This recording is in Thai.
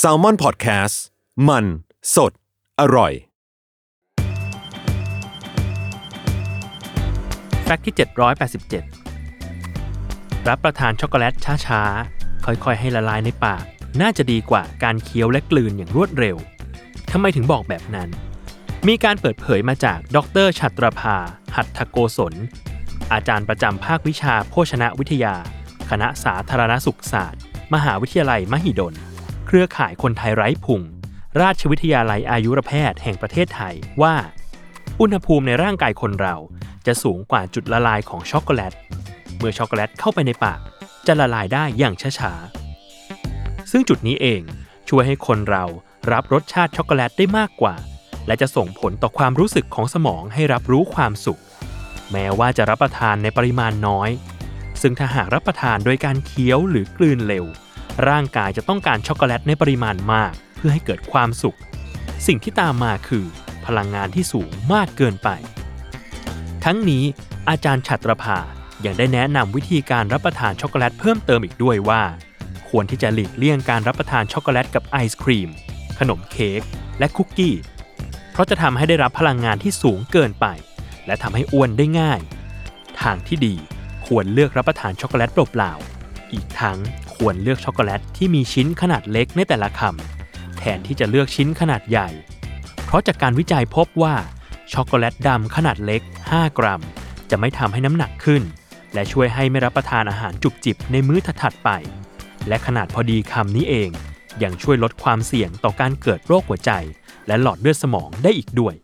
s a l ม o n PODCAST มัน สด อร่อย แฟกต์ที่ 787 รับประทานช็อกโกแลตช้าๆ ค่อยๆ ให้ละลายในปาก น่าจะดีกว่าการเคี้ยวและกลืนอย่างรวดเร็ว ทำไมถึงบอกแบบนั้น มีการเปิดเผยมาจากดรชัตรภา หัตถโกศล อาจารย์ประจำภาควิชาโภชนะวิทยา คณะสาธารณสุขศาสตร์ มหาวิทยาลัยมหิดล เครือข่ายคนไทยไร้พุง ราชวิทยาลัยอายุรแพทย์แห่งประเทศไทยว่า อุณหภูมิในร่างกายคนเราจะสูงกว่าจุดละลายของช็อกโกแลต เมื่อช็อกโกแลตเข้าไปในปาก จะละลายได้อย่างช้าๆ ซึ่งจุดนี้เองช่วยให้คนเรารับรสชาติช็อกโกแลตได้มากกว่า และจะส่งผลต่อความรู้สึกของสมองให้รับรู้ความสุข แม้ว่าจะรับประทานในปริมาณน้อย ซึ่งถ้าหากรับประทานโดยการเคี้ยวหรือกลืนเร็ว ร่างกายจะต้องการช็อกโกแลตในปริมาณมาก เพื่อให้เกิดความสุข สิ่งที่ตามมาคือ พลังงานที่สูงมากเกินไป ทั้งนี้อาจารย์ฉัตรภายังได้แนะนำวิธีการรับประทานช็อกโกแลตเพิ่มเติมอีกด้วยว่า ควรที่จะหลีกเลี่ยงการรับประทานช็อกโกแลตกับไอศครีม ขนมเค้กและคุกกี้ เพราะจะทำให้ได้รับพลังงานที่สูงเกินไป และทำให้อ้วนได้ง่าย ทางที่ดีควรเลือกรับประทานช็อกโกแลตเปล่าๆอีกทั้ง ควรเลือกช็อกโกแลตที่มีชิ้นขนาดเล็กในแต่ละคำแทนที่จะเลือกชิ้นขนาดใหญ่ เพราะจากการวิจัยพบว่าช็อกโกแลตดำขนาดเล็ก 5 กรัม จะไม่ทำให้น้ำหนักขึ้น และช่วยให้ไม่รับประทานอาหารจุบจิบในมื้อถัดไป และขนาดพอดีคำนี้เอง ยังช่วยลดความเสี่ยงต่อการเกิดโรคหัวใจ และหลอดเลือดสมองได้อีกด้วย